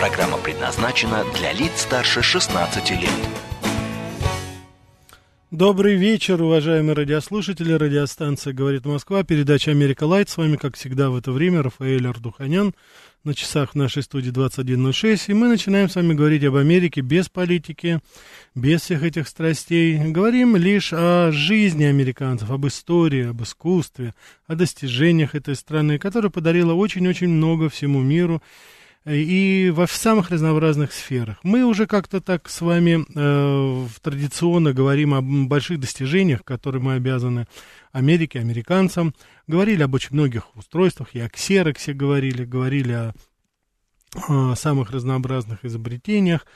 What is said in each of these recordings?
Программа предназначена для лиц старше 16 лет. Добрый вечер, уважаемые радиослушатели. Радиостанция «Говорит Москва», передача «Америка Лайт». С вами, как всегда, в это время Рафаэль Ардуханян. На часах в нашей студии 21.06. И мы начинаем с вами говорить об Америке без политики, без всех этих страстей. Говорим лишь о жизни американцев, об истории, об искусстве, о достижениях этой страны, которая подарила очень-очень много всему миру и во самых разнообразных сферах. Мы уже как-то так с вами э, традиционно говорим о больших достижениях, которые мы обязаны Америке, американцам. Говорили об очень многих устройствах, и о ксероксе говорили, говорили о, о самых разнообразных изобретениях.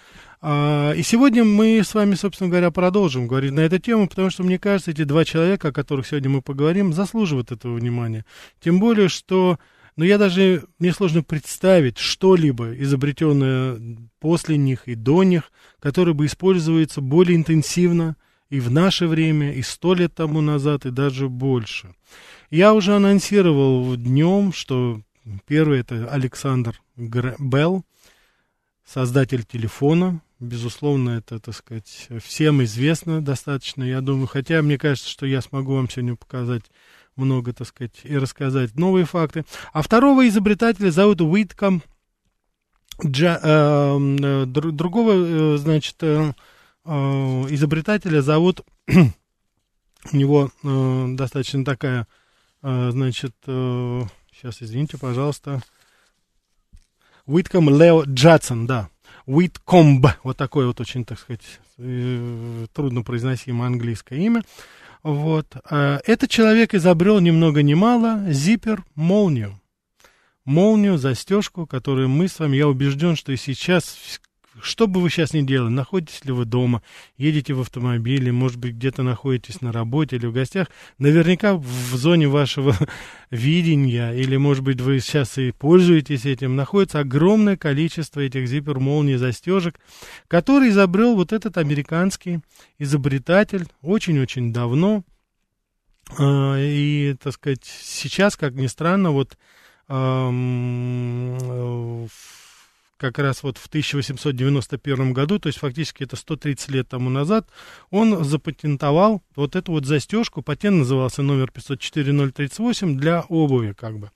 А, и сегодня мы с вами, собственно говоря, продолжим говорить на эту тему, потому что, мне кажется, эти два человека, о которых сегодня мы поговорим, заслуживают этого внимания. Тем более, что но я даже, мне сложно представить что-либо, изобретенное после них и до них, которое бы используется более интенсивно и в наше время, и сто лет тому назад, и даже больше. Я уже анонсировал днем, что первый это Александр Белл, создатель телефона. Безусловно, это, так сказать, всем известно достаточно, я думаю. Хотя мне кажется, что я смогу вам сегодня показать много, так сказать, и рассказать новые факты. А второго изобретателя зовут Уитком Джа, э, э, другого, э, значит, э, э, изобретателя зовут, у него э, достаточно такая, э, значит, э, сейчас, извините, пожалуйста, Уитком Лео Джадсон, да, Уиткомб, вот такое вот очень, так сказать, трудно произносимое английское имя. Вот. А этот человек изобрел ни много ни мало зиппер-молнию. Молнию, застежку, которую мы с вами, я убежден, что и сейчас что бы вы сейчас ни делали, находитесь ли вы дома, едете в автомобиле, может быть, где-то находитесь на работе или в гостях, наверняка в зоне вашего видения, или, может быть, вы сейчас и пользуетесь этим, находится огромное количество этих зиппер-молний застежек, который изобрел вот этот американский изобретатель очень-очень давно. А, и, так сказать, сейчас, как ни странно, вот как раз вот в 1891 году, то есть фактически это 130 лет тому назад, он запатентовал вот эту вот застежку, патент назывался номер 504038 для обуви как бы.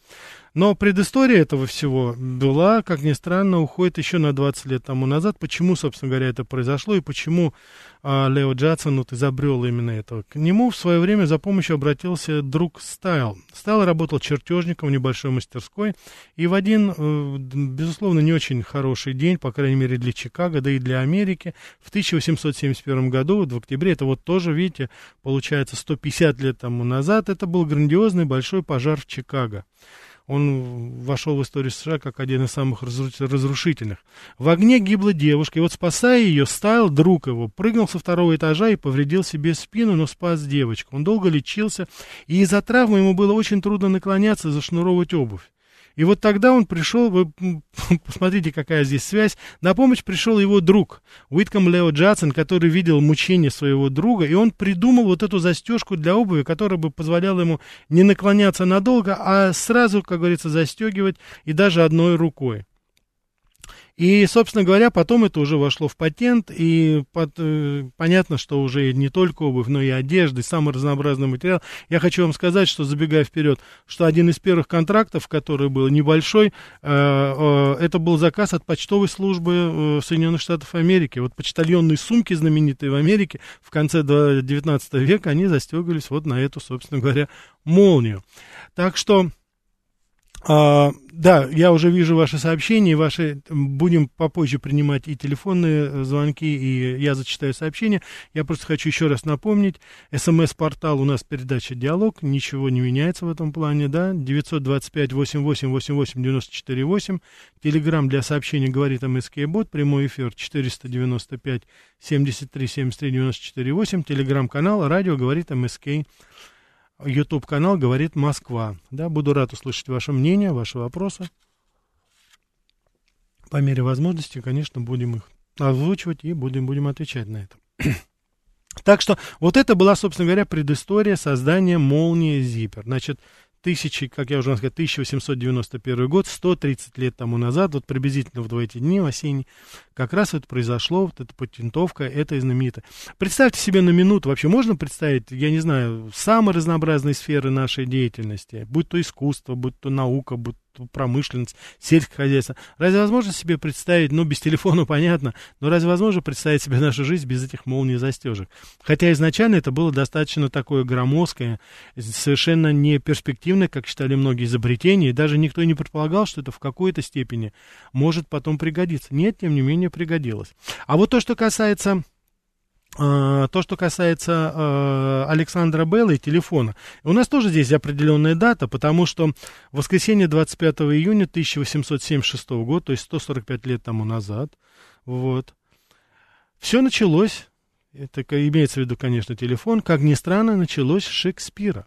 Но предыстория этого всего была, как ни странно, уходит еще на 20 лет тому назад. Почему, собственно говоря, это произошло и почему а, Лео Джадсон вот изобрел именно это. К нему в свое время за помощью обратился друг Стайл. Стайл работал чертежником в небольшой мастерской, и в один, э, безусловно, не очень хороший день, по крайней мере для Чикаго, да и для Америки, в 1871 году, вот в октябре, это вот тоже, видите, получается 150 лет тому назад, это был грандиозный большой пожар в Чикаго он вошел в историю США как один из самых разрушительных. В огне гибла девушка, и вот спасая ее, стайл друг его, прыгнул со второго этажа и повредил себе спину, но спас девочку. Он долго лечился, и из-за травмы ему было очень трудно наклоняться, зашнуровывать обувь. И вот тогда он пришел, вы посмотрите, какая здесь связь, на помощь пришел его друг, Уитком Лео Джадсон, который видел мучение своего друга, и он придумал вот эту застежку для обуви, которая бы позволяла ему не наклоняться надолго, а сразу, как говорится, застегивать и даже одной рукой. И, собственно говоря, потом это уже вошло в патент, и под, э, понятно, что уже не только обувь, но и одежда, и самый разнообразный материал. Я хочу вам сказать, что, забегая вперед, что один из первых контрактов, который был небольшой, э, э, это был заказ от почтовой службы э, Соединенных Штатов Америки. Вот почтальонные сумки, знаменитые в Америке, в конце 19 века, они застегивались вот на эту, собственно говоря, молнию. Так что А, да, я уже вижу ваши сообщения, ваши будем попозже принимать и телефонные э, звонки, и я зачитаю сообщения. Я просто хочу еще раз напомнить, смс-портал у нас передача «Диалог», ничего не меняется в этом плане, да, 925-88-88-94-8, телеграмм для сообщений говорит МСК Бот, прямой эфир 495 73 73 94 8, телеграм-канал, радио говорит МСК YouTube канал «Говорит Москва». Да, буду рад услышать ваше мнение, ваши вопросы. По мере возможности, конечно, будем их озвучивать и будем, будем отвечать на это. так что вот это была, собственно говоря, предыстория создания молнии Zipper. Значит, тысячи, как я уже сказал, 1891 год, 130 лет тому назад, вот приблизительно в эти дни, в осенние, как раз это произошло, вот эта патентовка, это знаменито. Представьте себе на минуту, вообще можно представить, я не знаю, самые разнообразные сферы нашей деятельности, будь то искусство, будь то наука, будь промышленность, сельское хозяйство. Разве возможно себе представить, ну, без телефона понятно, но разве возможно представить себе нашу жизнь без этих молний застежек? Хотя изначально это было достаточно такое громоздкое, совершенно не перспективное, как считали многие изобретения, и даже никто не предполагал, что это в какой-то степени может потом пригодиться. Нет, тем не менее, пригодилось. А вот то, что касается то, что касается э, Александра Белла и телефона. У нас тоже здесь определенная дата, потому что в воскресенье 25 июня 1876 года, то есть 145 лет тому назад, вот, все началось, это имеется в виду, конечно, телефон, как ни странно, началось с Шекспира.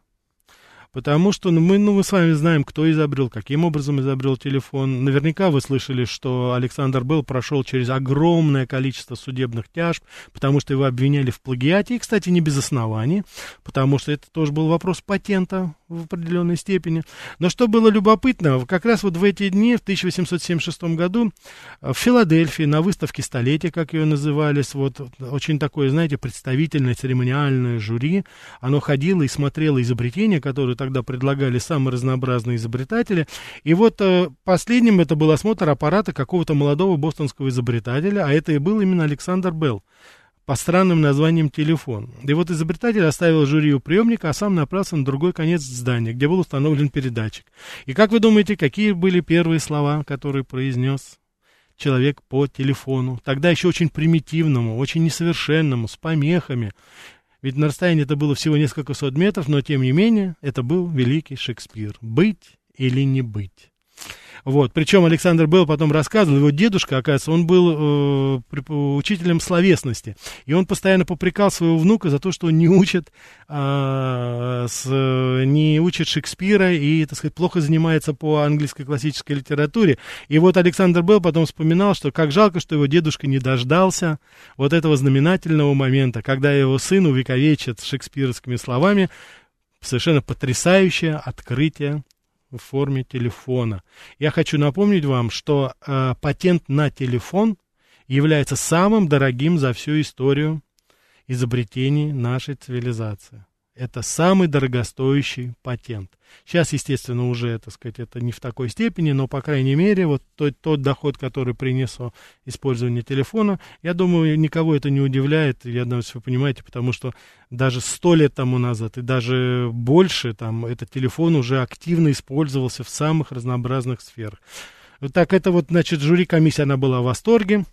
Потому что ну, мы, ну, мы с вами знаем, кто изобрел, каким образом изобрел телефон. Наверняка вы слышали, что Александр Белл прошел через огромное количество судебных тяжб, потому что его обвиняли в плагиате. И, кстати, не без оснований, потому что это тоже был вопрос патента в определенной степени. Но что было любопытно, как раз вот в эти дни, в 1876 году, в Филадельфии на выставке столетия, как ее назывались, вот очень такое, знаете, представительное церемониальное жюри, оно ходило и смотрело изобретения, которые тогда предлагали самые разнообразные изобретатели. И вот э, последним это был осмотр аппарата какого-то молодого бостонского изобретателя, а это и был именно Александр Белл по странным названиям телефон. И вот изобретатель оставил жюри у приемника, а сам направился на другой конец здания, где был установлен передатчик. И как вы думаете, какие были первые слова, которые произнес человек по телефону? Тогда еще очень примитивному, очень несовершенному, с помехами. Ведь на расстоянии это было всего несколько сот метров, но тем не менее это был великий Шекспир. Быть или не быть. Вот. Причем Александр Белл потом рассказывал, его дедушка, оказывается, он был э, учителем словесности. И он постоянно попрекал своего внука за то, что он не учит, э, с, не учит Шекспира и, так сказать, плохо занимается по английской классической литературе. И вот Александр Белл потом вспоминал, что как жалко, что его дедушка не дождался вот этого знаменательного момента, когда его сын увековечит шекспировскими словами совершенно потрясающее открытие в форме телефона. Я хочу напомнить вам, что э, патент на телефон является самым дорогим за всю историю изобретений нашей цивилизации. Это самый дорогостоящий патент. Сейчас, естественно, уже, так сказать, это не в такой степени, но, по крайней мере, вот тот, тот доход, который принесло использование телефона, я думаю, никого это не удивляет, я думаю, вы понимаете, потому что даже сто лет тому назад и даже больше, там, этот телефон уже активно использовался в самых разнообразных сферах. Так, это вот, значит, жюри комиссия, она была в восторге,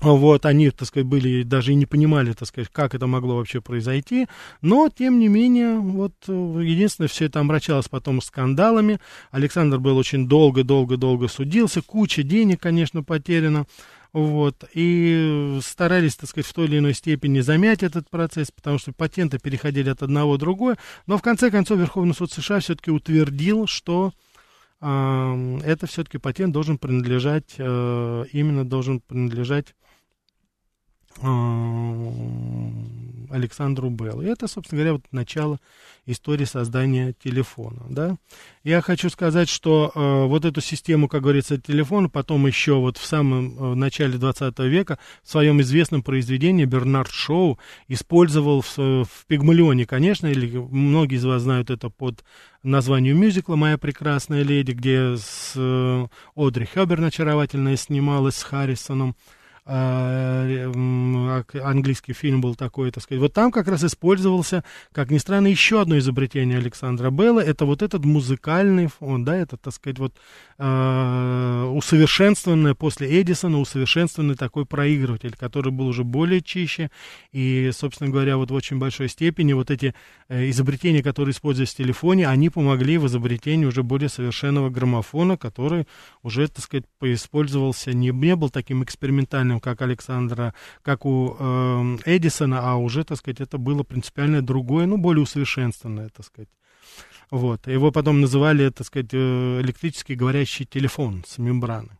вот, они, так сказать, были, даже и не понимали, так сказать, как это могло вообще произойти. Но, тем не менее, вот, единственное, все это омрачалось потом скандалами. Александр был очень долго-долго-долго судился, куча денег, конечно, потеряно. Вот, и старались, так сказать, в той или иной степени замять этот процесс, потому что патенты переходили от одного в другое. Но, в конце концов, Верховный суд США все-таки утвердил, что э, это все-таки патент должен принадлежать, э, именно должен принадлежать Э, Александру Беллу. И это, собственно говоря, вот начало истории создания телефона. Да? Я хочу сказать, что э, вот эту систему, как говорится, телефона, потом еще вот в самом э, начале 20 века в своем известном произведении Бернард Шоу использовал в, в Пигмалионе, конечно, или многие из вас знают это под названием мюзикла «Моя прекрасная леди», где с э, Одри Хёберн очаровательная снималась с Харрисоном. А, английский фильм был такой, так сказать. Вот там как раз использовался, как ни странно, еще одно изобретение Александра Белла. Это вот этот музыкальный фон, да, это, так сказать, вот э, усовершенствованный после Эдисона, усовершенствованный такой проигрыватель, который был уже более чище. И, собственно говоря, вот в очень большой степени вот эти э, изобретения, которые используются в телефоне, они помогли в изобретении уже более совершенного граммофона, который уже, так сказать, поиспользовался, не, не был таким экспериментальным таким, как Александра, как у э, Эдисона, а уже, так сказать, это было принципиально другое, ну, более усовершенствованное, так сказать. Вот. Его потом называли, так сказать, э, электрический говорящий телефон с мембраны.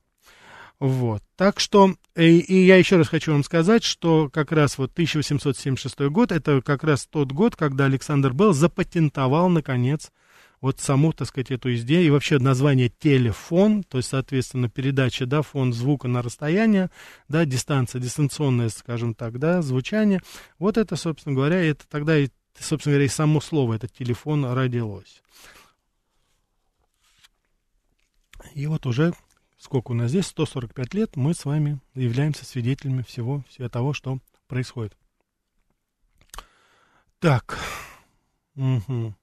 Вот. Так что, и, и я еще раз хочу вам сказать, что как раз вот 1876 год, это как раз тот год, когда Александр Белл запатентовал, наконец, вот саму, так сказать, эту изделие, и вообще название телефон, то есть, соответственно, передача, да, фон звука на расстояние, да, дистанция, дистанционное, скажем так, да, звучание, вот это, собственно говоря, это тогда, и, собственно говоря, и само слово, это телефон родилось. И вот уже сколько у нас здесь, 145 лет, мы с вами являемся свидетелями всего, всего того, что происходит. Так. Угу.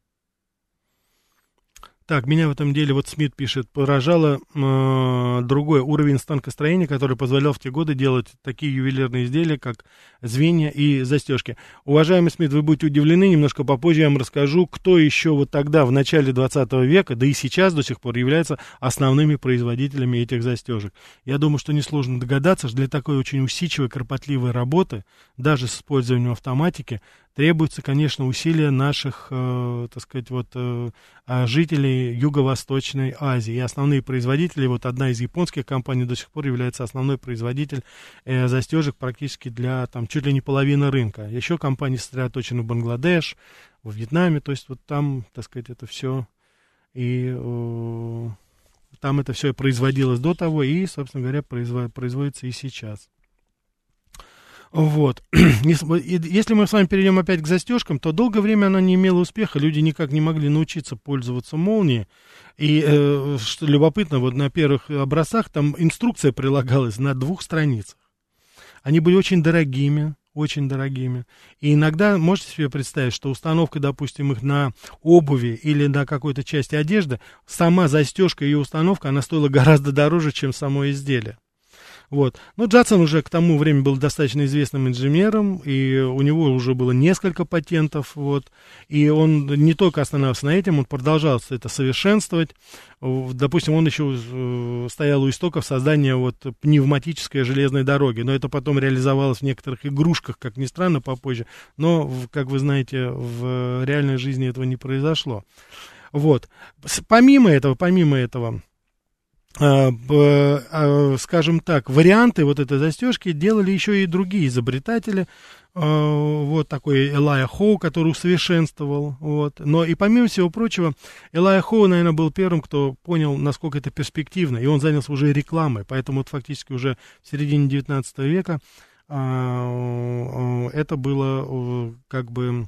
Так, меня в этом деле, вот Смит пишет, поражало э, другой уровень станкостроения, который позволял в те годы делать такие ювелирные изделия, как звенья и застежки. Уважаемый Смит, вы будете удивлены, немножко попозже я вам расскажу, кто еще вот тогда, в начале 20 века, да и сейчас до сих пор является основными производителями этих застежек. Я думаю, что несложно догадаться, что для такой очень усидчивой, кропотливой работы, даже с использованием автоматики, требуется, конечно, усилия наших, э, так сказать, вот, э, а, жителей Юго-Восточной Азии. И основные производители, вот одна из японских компаний до сих пор является основной производитель э, застежек практически для, там, чуть ли не половины рынка. Еще компании сосредоточены в Бангладеш, в Вьетнаме, то есть вот там, так сказать, это все и э, там это все производилось до того и, собственно говоря, производится и сейчас. Вот. Если мы с вами перейдем опять к застежкам, то долгое время она не имела успеха, люди никак не могли научиться пользоваться молнией. И э, что любопытно, вот на первых образцах там инструкция прилагалась на двух страницах. Они были очень дорогими, очень дорогими. И иногда можете себе представить, что установка, допустим, их на обуви или на какой-то части одежды, сама застежка и установка, она стоила гораздо дороже, чем само изделие. Вот. Но Джадсон уже к тому времени был достаточно известным инженером, и у него уже было несколько патентов, вот. И он не только останавливался на этом, он продолжал это совершенствовать. Допустим, он еще э, стоял у истоков создания вот пневматической железной дороги, но это потом реализовалось в некоторых игрушках, как ни странно, попозже. Но, как вы знаете, в реальной жизни этого не произошло. Вот. Помимо этого, помимо этого, скажем так, варианты вот этой застежки делали еще и другие изобретатели. А, вот такой Элая Хоу, который усовершенствовал. Вот. Но и помимо всего прочего, Элая Хоу, наверное, был первым, кто понял, насколько это перспективно. И он занялся уже рекламой. Поэтому вот фактически уже в середине 19 века это было как бы а,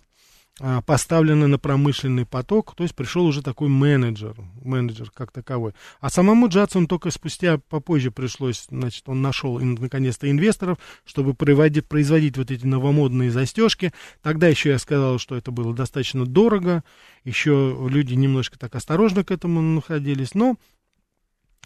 поставлены на промышленный поток, то есть пришел уже такой менеджер, менеджер как таковой. А самому Джадсону только спустя попозже пришлось, значит, он нашел наконец-то инвесторов, чтобы производить, производить вот эти новомодные застежки. Тогда еще я сказал, что это было достаточно дорого, еще люди немножко так осторожно к этому находились, но а,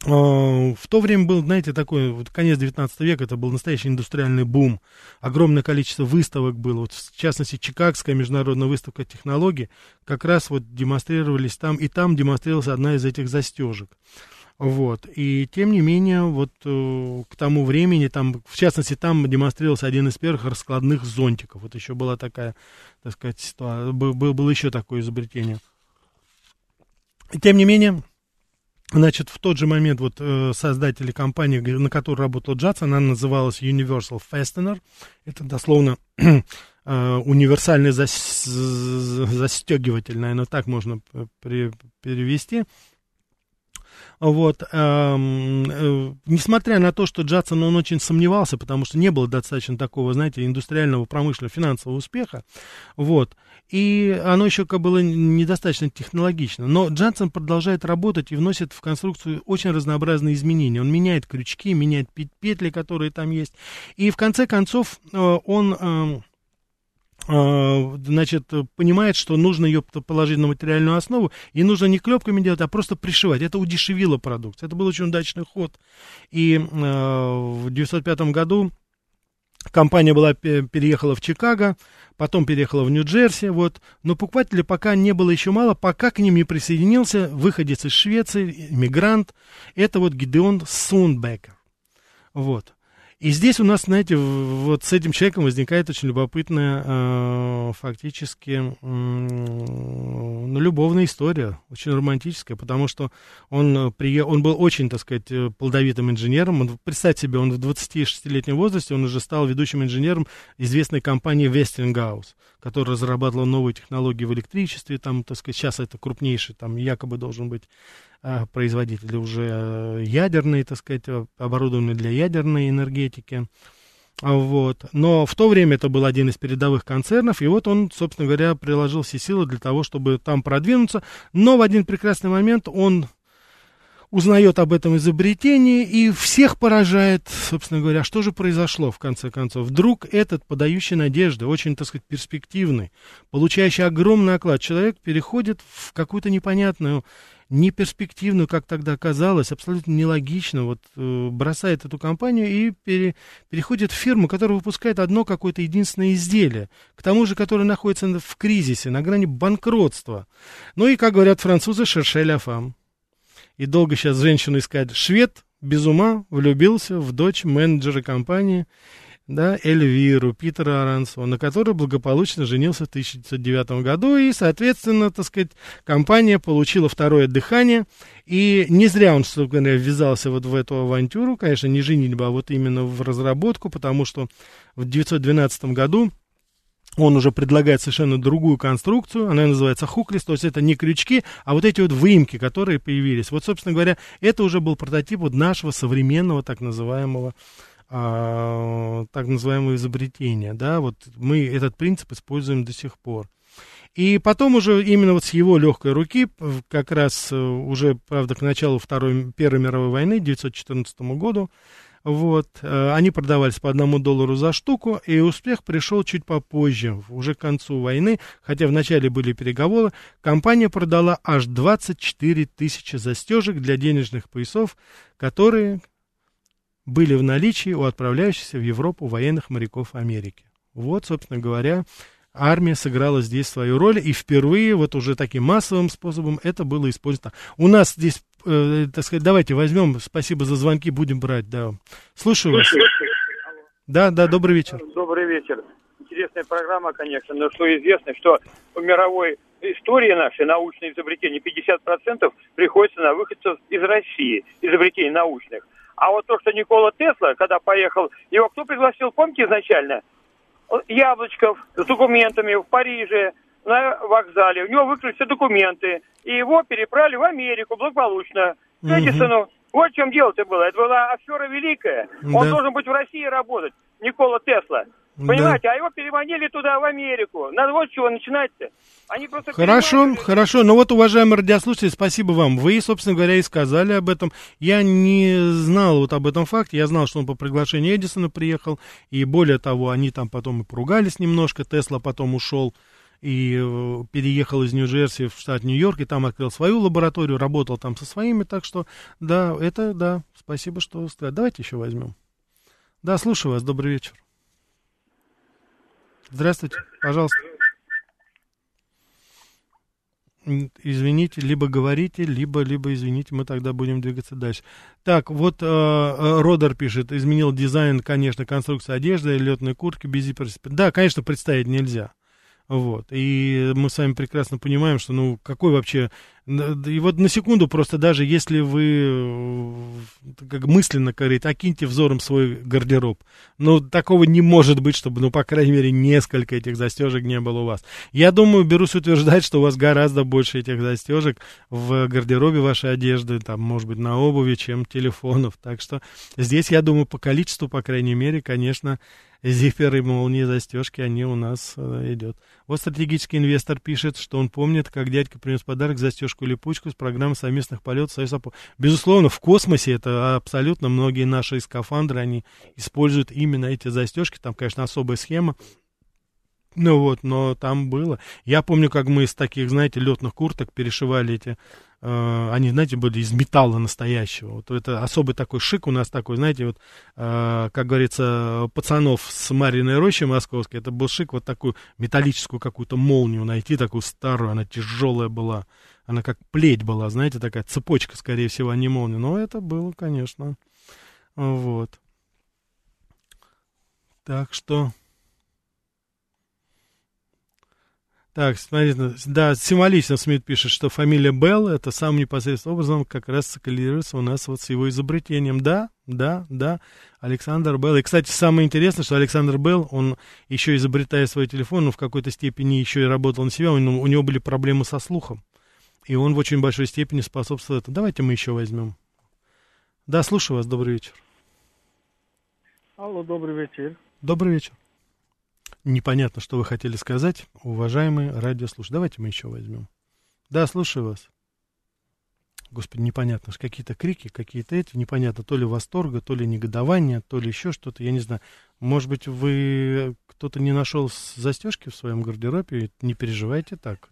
в то время был, знаете, такой, вот конец 19 века, это был настоящий индустриальный бум. Огромное количество выставок было, вот, в частности, Чикагская международная выставка технологий, как раз вот демонстрировались там, и там демонстрировалась одна из этих застежек. Вот. И тем не менее, вот э, к тому времени, там, в частности, там демонстрировался один из первых раскладных зонтиков. Вот еще была такая, так сказать, ситуация, был, был, было еще такое изобретение. И тем не менее, Значит, в тот же момент вот э, создатели компании, на которой работал Джадсон, она называлась Universal Fastener. Это дословно э, универсальный зас, застегиватель, наверное, так можно при, перевести. Вот, эм, э, несмотря на то, что Джадсон, он очень сомневался, потому что не было достаточно такого, знаете, индустриального, промышленного, финансового успеха, вот, и оно еще как было недостаточно технологично. Но Джадсон продолжает работать и вносит в конструкцию очень разнообразные изменения. Он меняет крючки, меняет петли, которые там есть, и в конце концов э, он... Э, а, значит, понимает, что нужно ее положить на материальную основу, и нужно не клепками делать, а просто пришивать. Это удешевило продукцию. Это был очень удачный ход. И э, в 1905 году компания была, переехала в Чикаго, потом переехала в Нью-Джерси, вот. Но покупателей пока не было еще мало, пока к ним не присоединился выходец из Швеции, мигрант. Это вот Гидеон Сунбекер. Вот. И здесь у нас, знаете, вот с этим человеком возникает очень любопытная э, фактически ну, любовная история, очень романтическая, потому что он, он был очень, так сказать, э, плодовитым инженером. Представьте себе, он в 26-летнем возрасте, он уже стал ведущим инженером известной компании Westinghouse, которая разрабатывала новые технологии в электричестве, там, так сказать, сейчас это крупнейший, там, якобы должен быть а, производители уже э, ядерные, так сказать, оборудованы для ядерной энергетики. Вот. Но в то время это был один из передовых концернов, и вот он, собственно говоря, приложил все силы для того, чтобы там продвинуться. Но в один прекрасный момент он узнает об этом изобретении и всех поражает, собственно говоря, что же произошло в конце концов. Вдруг этот подающий надежды, очень, так сказать, перспективный, получающий огромный оклад человек переходит в какую-то непонятную неперспективную, как тогда казалось, абсолютно нелогично, вот э, бросает эту компанию и пере, переходит в фирму, которая выпускает одно какое-то единственное изделие, к тому же, которое находится в кризисе, на грани банкротства. Ну и, как говорят французы, шершеля фам. И долго сейчас женщину искать. Швед без ума влюбился в дочь менеджера компании, да, Эльвиру Питера Аранцева, на которой благополучно женился в 1909 году, и, соответственно, так сказать, компания получила второе дыхание, и не зря он, собственно говоря, ввязался вот в эту авантюру, конечно, не женитьба, а вот именно в разработку, потому что в 1912 году он уже предлагает совершенно другую конструкцию, она называется хуклис, то есть это не крючки, а вот эти вот выемки, которые появились. Вот, собственно говоря, это уже был прототип вот нашего современного так называемого а, так называемого изобретения, да, вот мы этот принцип используем до сих пор. И потом уже именно вот с его легкой руки, как раз э, уже, правда, к началу Второй, Первой мировой войны, 1914 году, вот, э, они продавались по одному доллару за штуку, и успех пришел чуть попозже, уже к концу войны, хотя вначале были переговоры, компания продала аж 24 тысячи застежек для денежных поясов, которые были в наличии у отправляющихся в Европу военных моряков Америки. Вот, собственно говоря, армия сыграла здесь свою роль, и впервые, вот уже таким массовым способом, это было использовано. У нас здесь, э, так сказать, давайте возьмем, спасибо за звонки, будем брать, да. Слушаю вас. Да, да, добрый вечер. Добрый вечер. Интересная программа, конечно, но что известно, что в мировой истории нашей научные изобретения 50% приходится на выходцев из России, изобретений научных. А вот то, что Никола Тесла, когда поехал, его кто пригласил, помните изначально? Яблочков с документами в Париже, на вокзале. У него выключили все документы. И его переправили в Америку благополучно. К Эдисону. Вот в чем дело-то было. Это была афера великая. Он должен быть в России работать. Никола Тесла. Понимаете, да. а его переманили туда, в Америку. Надо вот чего начинать-то. Они просто хорошо, переманили... хорошо. Ну вот, уважаемые радиослушатели, спасибо вам. Вы, собственно говоря, и сказали об этом. Я не знал вот об этом факте. Я знал, что он по приглашению Эдисона приехал. И более того, они там потом и поругались немножко. Тесла потом ушел и э, переехал из Нью-Джерси в штат Нью-Йорк, и там открыл свою лабораторию, работал там со своими, так что, да, это, да, спасибо, что. Давайте еще возьмем. Да, слушаю вас, добрый вечер. Здравствуйте, пожалуйста. Извините, либо говорите, либо, либо извините, мы тогда будем двигаться дальше. Так, вот э, э Родер пишет, изменил дизайн, конечно, конструкция одежды, летной куртки, без Да, конечно, представить нельзя. Вот. И мы с вами прекрасно понимаем, что, ну, какой вообще И вот на секунду просто даже если вы как мысленно говорите, окиньте взором свой гардероб. Ну, такого не может быть, чтобы, ну, по крайней мере, несколько этих застежек не было у вас. Я думаю, берусь утверждать, что у вас гораздо больше этих застежек в гардеробе вашей одежды, там, может быть, на обуви, чем телефонов. Так что здесь, я думаю, по количеству, по крайней мере, конечно, зиперы, молнии, застежки, они у нас э, идет. Вот стратегический инвестор пишет, что он помнит, как дядька принес подарок, застежку липучку с программы совместных полетов Союз Безусловно, в космосе это абсолютно многие наши скафандры, они используют именно эти застежки. Там, конечно, особая схема. Ну вот, но там было. Я помню, как мы из таких, знаете, летных курток перешивали эти они, знаете, были из металла настоящего. Вот это особый такой шик у нас такой, знаете, вот, э, как говорится, пацанов с Мариной Рощи московской, это был шик вот такую металлическую какую-то молнию найти, такую старую, она тяжелая была, она как плеть была, знаете, такая цепочка, скорее всего, а не молния. Но это было, конечно, вот. Так что... Так, смотрите, да, символично Смит пишет, что фамилия Белл это самым непосредственным образом как раз соколируется у нас вот с его изобретением. Да, да, да, Александр Белл. И, кстати, самое интересное, что Александр Белл, он еще изобретая свой телефон, ну, в какой-то степени еще и работал на себя, у него были проблемы со слухом. И он в очень большой степени способствовал этому. Давайте мы еще возьмем. Да, слушаю вас, добрый вечер. Алло, добрый вечер. Добрый вечер непонятно, что вы хотели сказать, уважаемые радиослушатели. Давайте мы еще возьмем. Да, слушаю вас. Господи, непонятно, какие-то крики, какие-то эти, непонятно, то ли восторга, то ли негодования, то ли еще что-то, я не знаю. Может быть, вы, кто-то не нашел застежки в своем гардеробе, не переживайте так.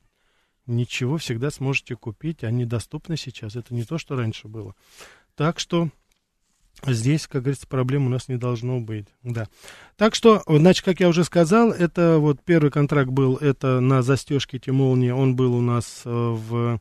Ничего всегда сможете купить, они доступны сейчас, это не то, что раньше было. Так что Здесь, как говорится, проблем у нас не должно быть, да. Так что, значит, как я уже сказал, это вот первый контракт был, это на застежке эти молнии, он был у нас э, в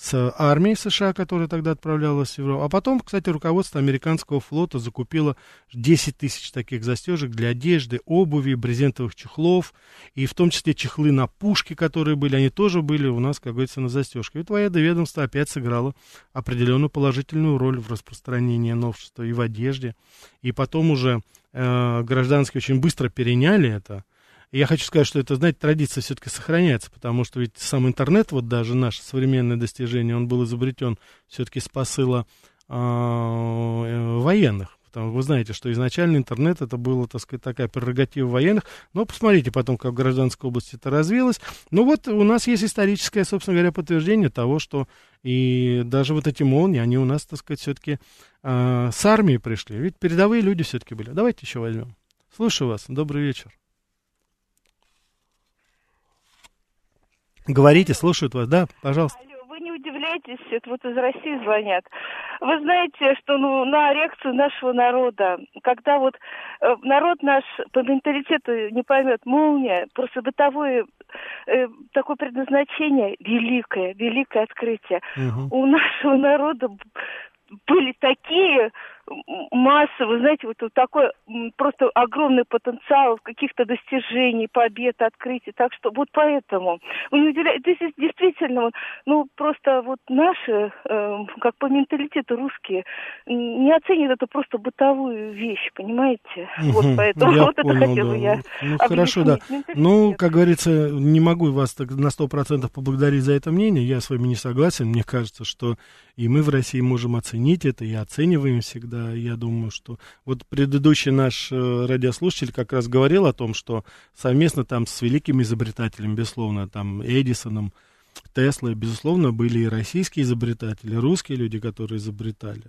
с армией США, которая тогда отправлялась в Европу. А потом, кстати, руководство американского флота закупило 10 тысяч таких застежек для одежды, обуви, брезентовых чехлов, и в том числе чехлы на пушки, которые были, они тоже были у нас, как говорится, на застежке. И военное ведомство опять сыграло определенную положительную роль в распространении новшества и в одежде. И потом уже э, гражданские очень быстро переняли это, я хочу сказать, что это, знаете, традиция все-таки сохраняется, потому что ведь сам интернет, вот даже наше современное достижение, он был изобретен все-таки с посыла а, э, военных. Потому вы знаете, что изначально интернет это было, так сказать, такая прерогатива военных. Но посмотрите потом, как в гражданской области это развилось. Ну вот у нас есть историческое, собственно говоря, подтверждение того, что и даже вот эти молнии, они у нас, так сказать, все-таки э, с армией пришли. Ведь передовые люди все-таки были. Давайте еще возьмем. Слушаю вас. Добрый вечер. Говорите, слушают вас, да, пожалуйста. Вы не удивляйтесь, это вот из России звонят. Вы знаете, что ну, на реакцию нашего народа, когда вот э, народ наш по менталитету не поймет, молния, просто бытовое э, такое предназначение великое, великое открытие. Угу. У нашего народа были такие масса, вы знаете, вот, вот такой просто огромный потенциал каких-то достижений, побед, открытий. Так что вот поэтому вы не здесь действительно, ну просто вот наши, э, как по менталитету русские, не оценят это просто бытовую вещь, понимаете? Угу, вот поэтому я вот понял, это хотела да. я. Ну хорошо, да. Ну, как говорится, не могу вас так на сто процентов поблагодарить за это мнение. Я с вами не согласен. Мне кажется, что и мы в России можем оценить это и оцениваем всегда я думаю, что... Вот предыдущий наш э, радиослушатель как раз говорил о том, что совместно там с великими изобретателями, безусловно, там Эдисоном, Теслой, безусловно, были и российские изобретатели, русские люди, которые изобретали.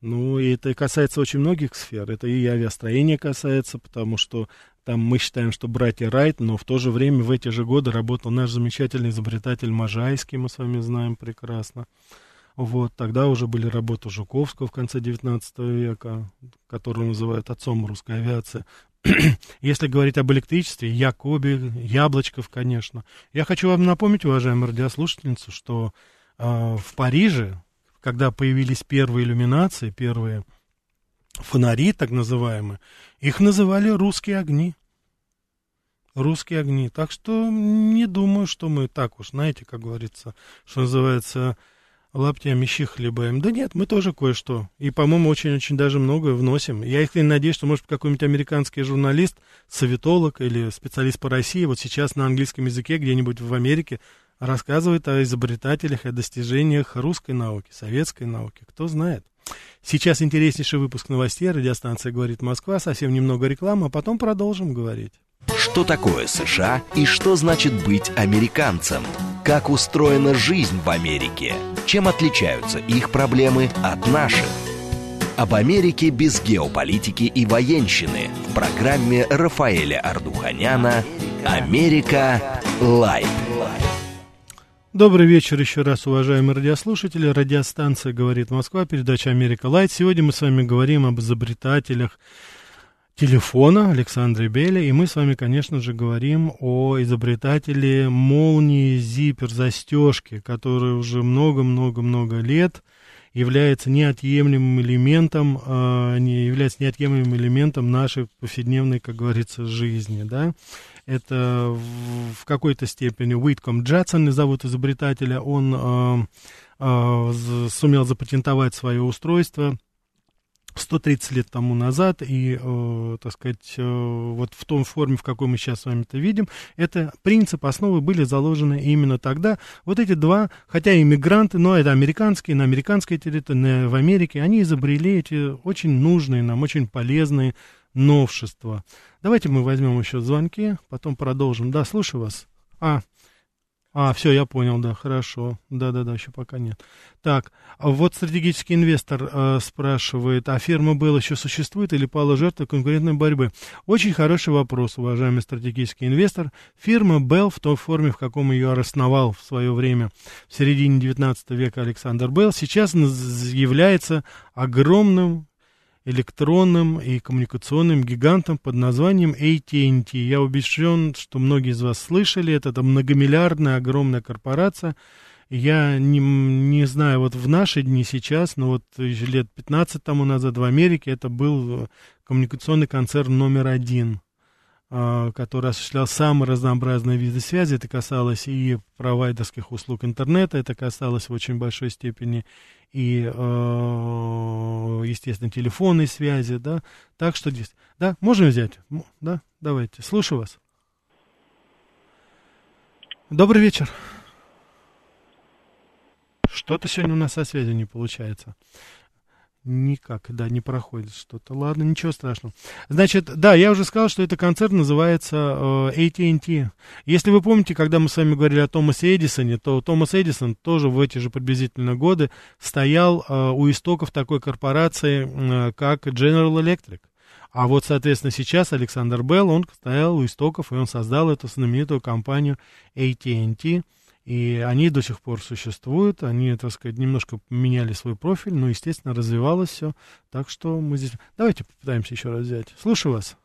Ну, и это касается очень многих сфер. Это и авиастроение касается, потому что там мы считаем, что братья Райт, но в то же время в эти же годы работал наш замечательный изобретатель Можайский, мы с вами знаем прекрасно. Вот, тогда уже были работы Жуковского в конце 19 века, которую называют отцом русской авиации. Если говорить об электричестве, Якоби, Яблочков, конечно. Я хочу вам напомнить, уважаемые радиослушательницы, что э, в Париже, когда появились первые иллюминации, первые фонари, так называемые, их называли русские огни. русские огни. Так что не думаю, что мы так уж, знаете, как говорится, что называется, лаптями щи хлебаем. Да нет, мы тоже кое-что. И, по-моему, очень-очень даже многое вносим. Я искренне надеюсь, что, может, какой-нибудь американский журналист, советолог или специалист по России вот сейчас на английском языке где-нибудь в Америке рассказывает о изобретателях и достижениях русской науки, советской науки. Кто знает. Сейчас интереснейший выпуск новостей. Радиостанция «Говорит Москва». Совсем немного рекламы, а потом продолжим говорить. Что такое США и что значит быть американцем? Как устроена жизнь в Америке? Чем отличаются их проблемы от наших? Об Америке без геополитики и военщины в программе Рафаэля Ардуханяна «Америка. Light». Добрый вечер еще раз, уважаемые радиослушатели. Радиостанция «Говорит Москва», передача «Америка Light». Сегодня мы с вами говорим об изобретателях телефона Александре Беле, и мы с вами, конечно же, говорим о изобретателе молнии zipper застежки, который уже много-много-много лет является неотъемлемым элементом, э, не является неотъемлемым элементом нашей повседневной, как говорится, жизни, да. Это в, какой-то степени Уитком Джадсон, зовут изобретателя, он э, э, сумел запатентовать свое устройство 130 лет тому назад, и, э, так сказать, э, вот в том форме, в какой мы сейчас с вами это видим, это принцип, основы были заложены именно тогда. Вот эти два, хотя иммигранты, но это американские, на американской территории, в Америке, они изобрели эти очень нужные нам, очень полезные новшества. Давайте мы возьмем еще звонки, потом продолжим. Да, слушаю вас. А, а, все, я понял, да, хорошо. Да-да-да, еще пока нет. Так, а вот стратегический инвестор э, спрашивает, а фирма Bell еще существует или пала жертва конкурентной борьбы? Очень хороший вопрос, уважаемый стратегический инвестор. Фирма Bell в той форме, в каком ее основал в свое время, в середине 19 века Александр Белл, сейчас является огромным электронным и коммуникационным гигантом под названием AT&T. Я убежден, что многие из вас слышали, это, это многомиллиардная огромная корпорация. Я не, не знаю, вот в наши дни сейчас, но вот лет 15 тому назад в Америке это был коммуникационный концерн номер один который осуществлял самые разнообразные виды связи. Это касалось и провайдерских услуг интернета, это касалось в очень большой степени и, э, естественно, телефонной связи, да. Так что здесь, да, можем взять, да, давайте, слушаю вас. Добрый вечер. Что-то сегодня у нас со связью не получается. Никак, да, не проходит что-то. Ладно, ничего страшного. Значит, да, я уже сказал, что этот концерт называется э, AT&T. Если вы помните, когда мы с вами говорили о Томасе Эдисоне, то Томас Эдисон тоже в эти же приблизительно годы стоял э, у истоков такой корпорации, э, как General Electric. А вот, соответственно, сейчас Александр Белл, он стоял у истоков, и он создал эту знаменитую компанию AT&T, и они до сих пор существуют, они, так сказать, немножко меняли свой профиль, но, естественно, развивалось все. Так что мы здесь... Давайте попытаемся еще раз взять. Слушаю вас.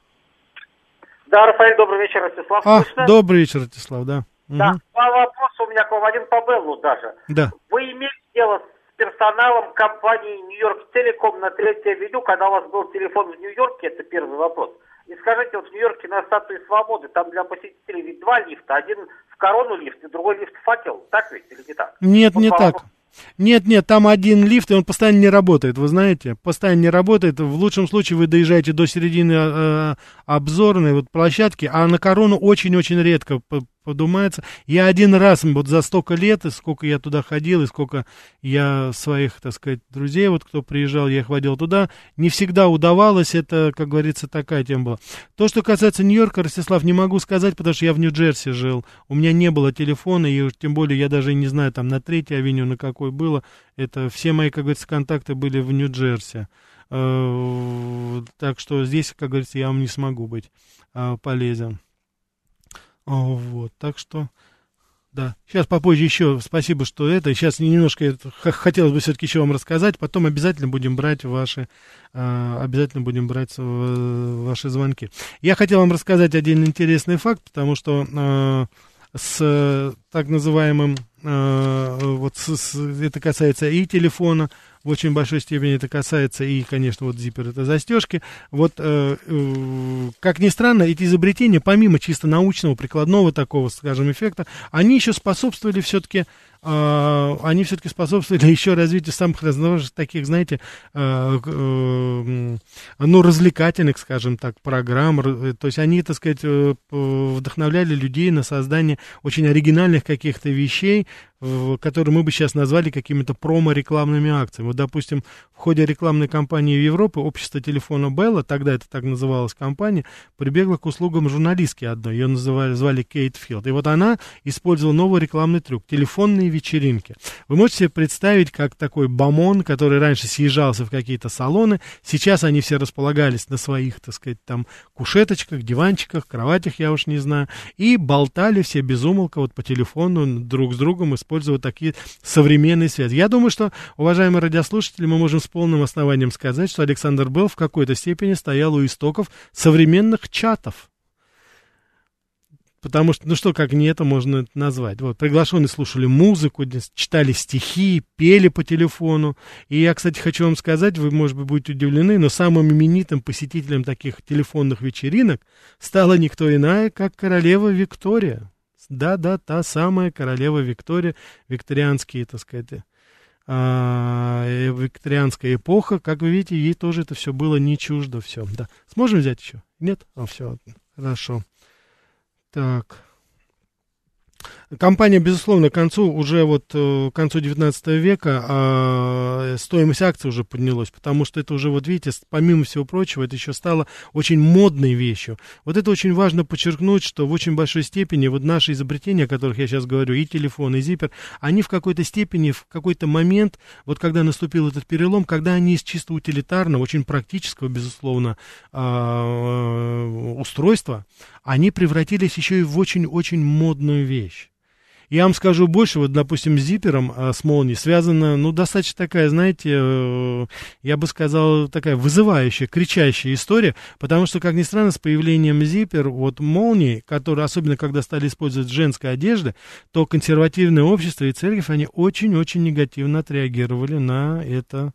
Да, Рафаэль, добрый вечер, Ростислав. А, Слышно? добрый вечер, Ростислав, да. Да, угу. два вопроса у меня к вам, один по Беллу даже. Да. Вы имели дело с персоналом компании Нью-Йорк Телеком на третьем виду, когда у вас был телефон в Нью-Йорке, это первый вопрос. И скажите, вот в Нью-Йорке на статуе свободы, там для посетителей ведь два лифта, один в корону лифт и другой лифт факел, так ведь или не так? Нет, вот не так. Нет, нет, там один лифт, и он постоянно не работает, вы знаете, постоянно не работает. В лучшем случае вы доезжаете до середины э, обзорной вот площадки, а на корону очень-очень редко подумается. Я один раз, вот за столько лет, и сколько я туда ходил, и сколько я своих, так сказать, друзей, вот кто приезжал, я их водил туда, не всегда удавалось, это, как говорится, такая тема была. То, что касается Нью-Йорка, Ростислав, не могу сказать, потому что я в Нью-Джерси жил, у меня не было телефона, и тем более я даже не знаю, там, на третьей авеню, на какой было, это все мои, как говорится, контакты были в Нью-Джерси. Э, так что здесь, как говорится, я вам не смогу быть э, полезен. Вот, так что, да. Сейчас попозже еще, спасибо, что это. Сейчас немножко хотелось бы все-таки еще вам рассказать. Потом обязательно будем брать ваши, э, обязательно будем брать ваши звонки. Я хотел вам рассказать один интересный факт, потому что э, с так называемым, э, вот с, с, это касается и телефона, в очень большой степени это касается и, конечно, вот зиппер это застежки. Вот, э, э, как ни странно, эти изобретения, помимо чисто научного, прикладного такого, скажем, эффекта, они еще способствовали все-таки а, они все-таки способствовали еще развитию самых разнообразных таких, знаете, а, э, ну, развлекательных, скажем так, программ. То есть они, так сказать, э, вдохновляли людей на создание очень оригинальных каких-то вещей, которые мы бы сейчас назвали какими-то промо-рекламными акциями. Вот, допустим, в ходе рекламной кампании в Европе общество телефона Белла, тогда это так называлась компания, прибегла к услугам журналистки одной, ее называли, звали Кейт Филд. И вот она использовала новый рекламный трюк, телефонные вечеринки. Вы можете себе представить, как такой бомон, который раньше съезжался в какие-то салоны, сейчас они все располагались на своих, так сказать, там кушеточках, диванчиках, кроватях, я уж не знаю, и болтали все безумолко вот по телефону друг с другом, используя такие современные связи. Я думаю, что, уважаемые радиослушатели, мы можем с полным основанием сказать, что Александр Белл в какой-то степени стоял у истоков современных чатов. Потому что, ну что, как не это можно назвать. Вот, приглашенные слушали музыку, читали стихи, пели по телефону. И я, кстати, хочу вам сказать, вы, может быть, будете удивлены, но самым именитым посетителем таких телефонных вечеринок стала никто иная, как королева Виктория. Да-да, та самая королева Виктория, викторианские, так сказать, а, э, викторианская эпоха, как вы видите, ей тоже это все было не чуждо, все, да. Сможем взять еще? Нет? А, все, хорошо. Так. Компания, безусловно, к концу, уже вот э, к концу 19 века э, стоимость акций уже поднялась, потому что это уже, вот видите, помимо всего прочего, это еще стало очень модной вещью. Вот это очень важно подчеркнуть, что в очень большой степени вот наши изобретения, о которых я сейчас говорю, и телефон, и зиппер, они в какой-то степени, в какой-то момент, вот когда наступил этот перелом, когда они из чисто утилитарного, очень практического, безусловно, э, устройства, они превратились еще и в очень-очень модную вещь. Я вам скажу больше, вот, допустим, с зипером, а, с молнией связана, ну, достаточно такая, знаете, э, я бы сказал, такая вызывающая, кричащая история, потому что, как ни странно, с появлением зипер, вот молнии, которые, особенно когда стали использовать женская одежда, то консервативное общество и церковь, они очень-очень негативно отреагировали на это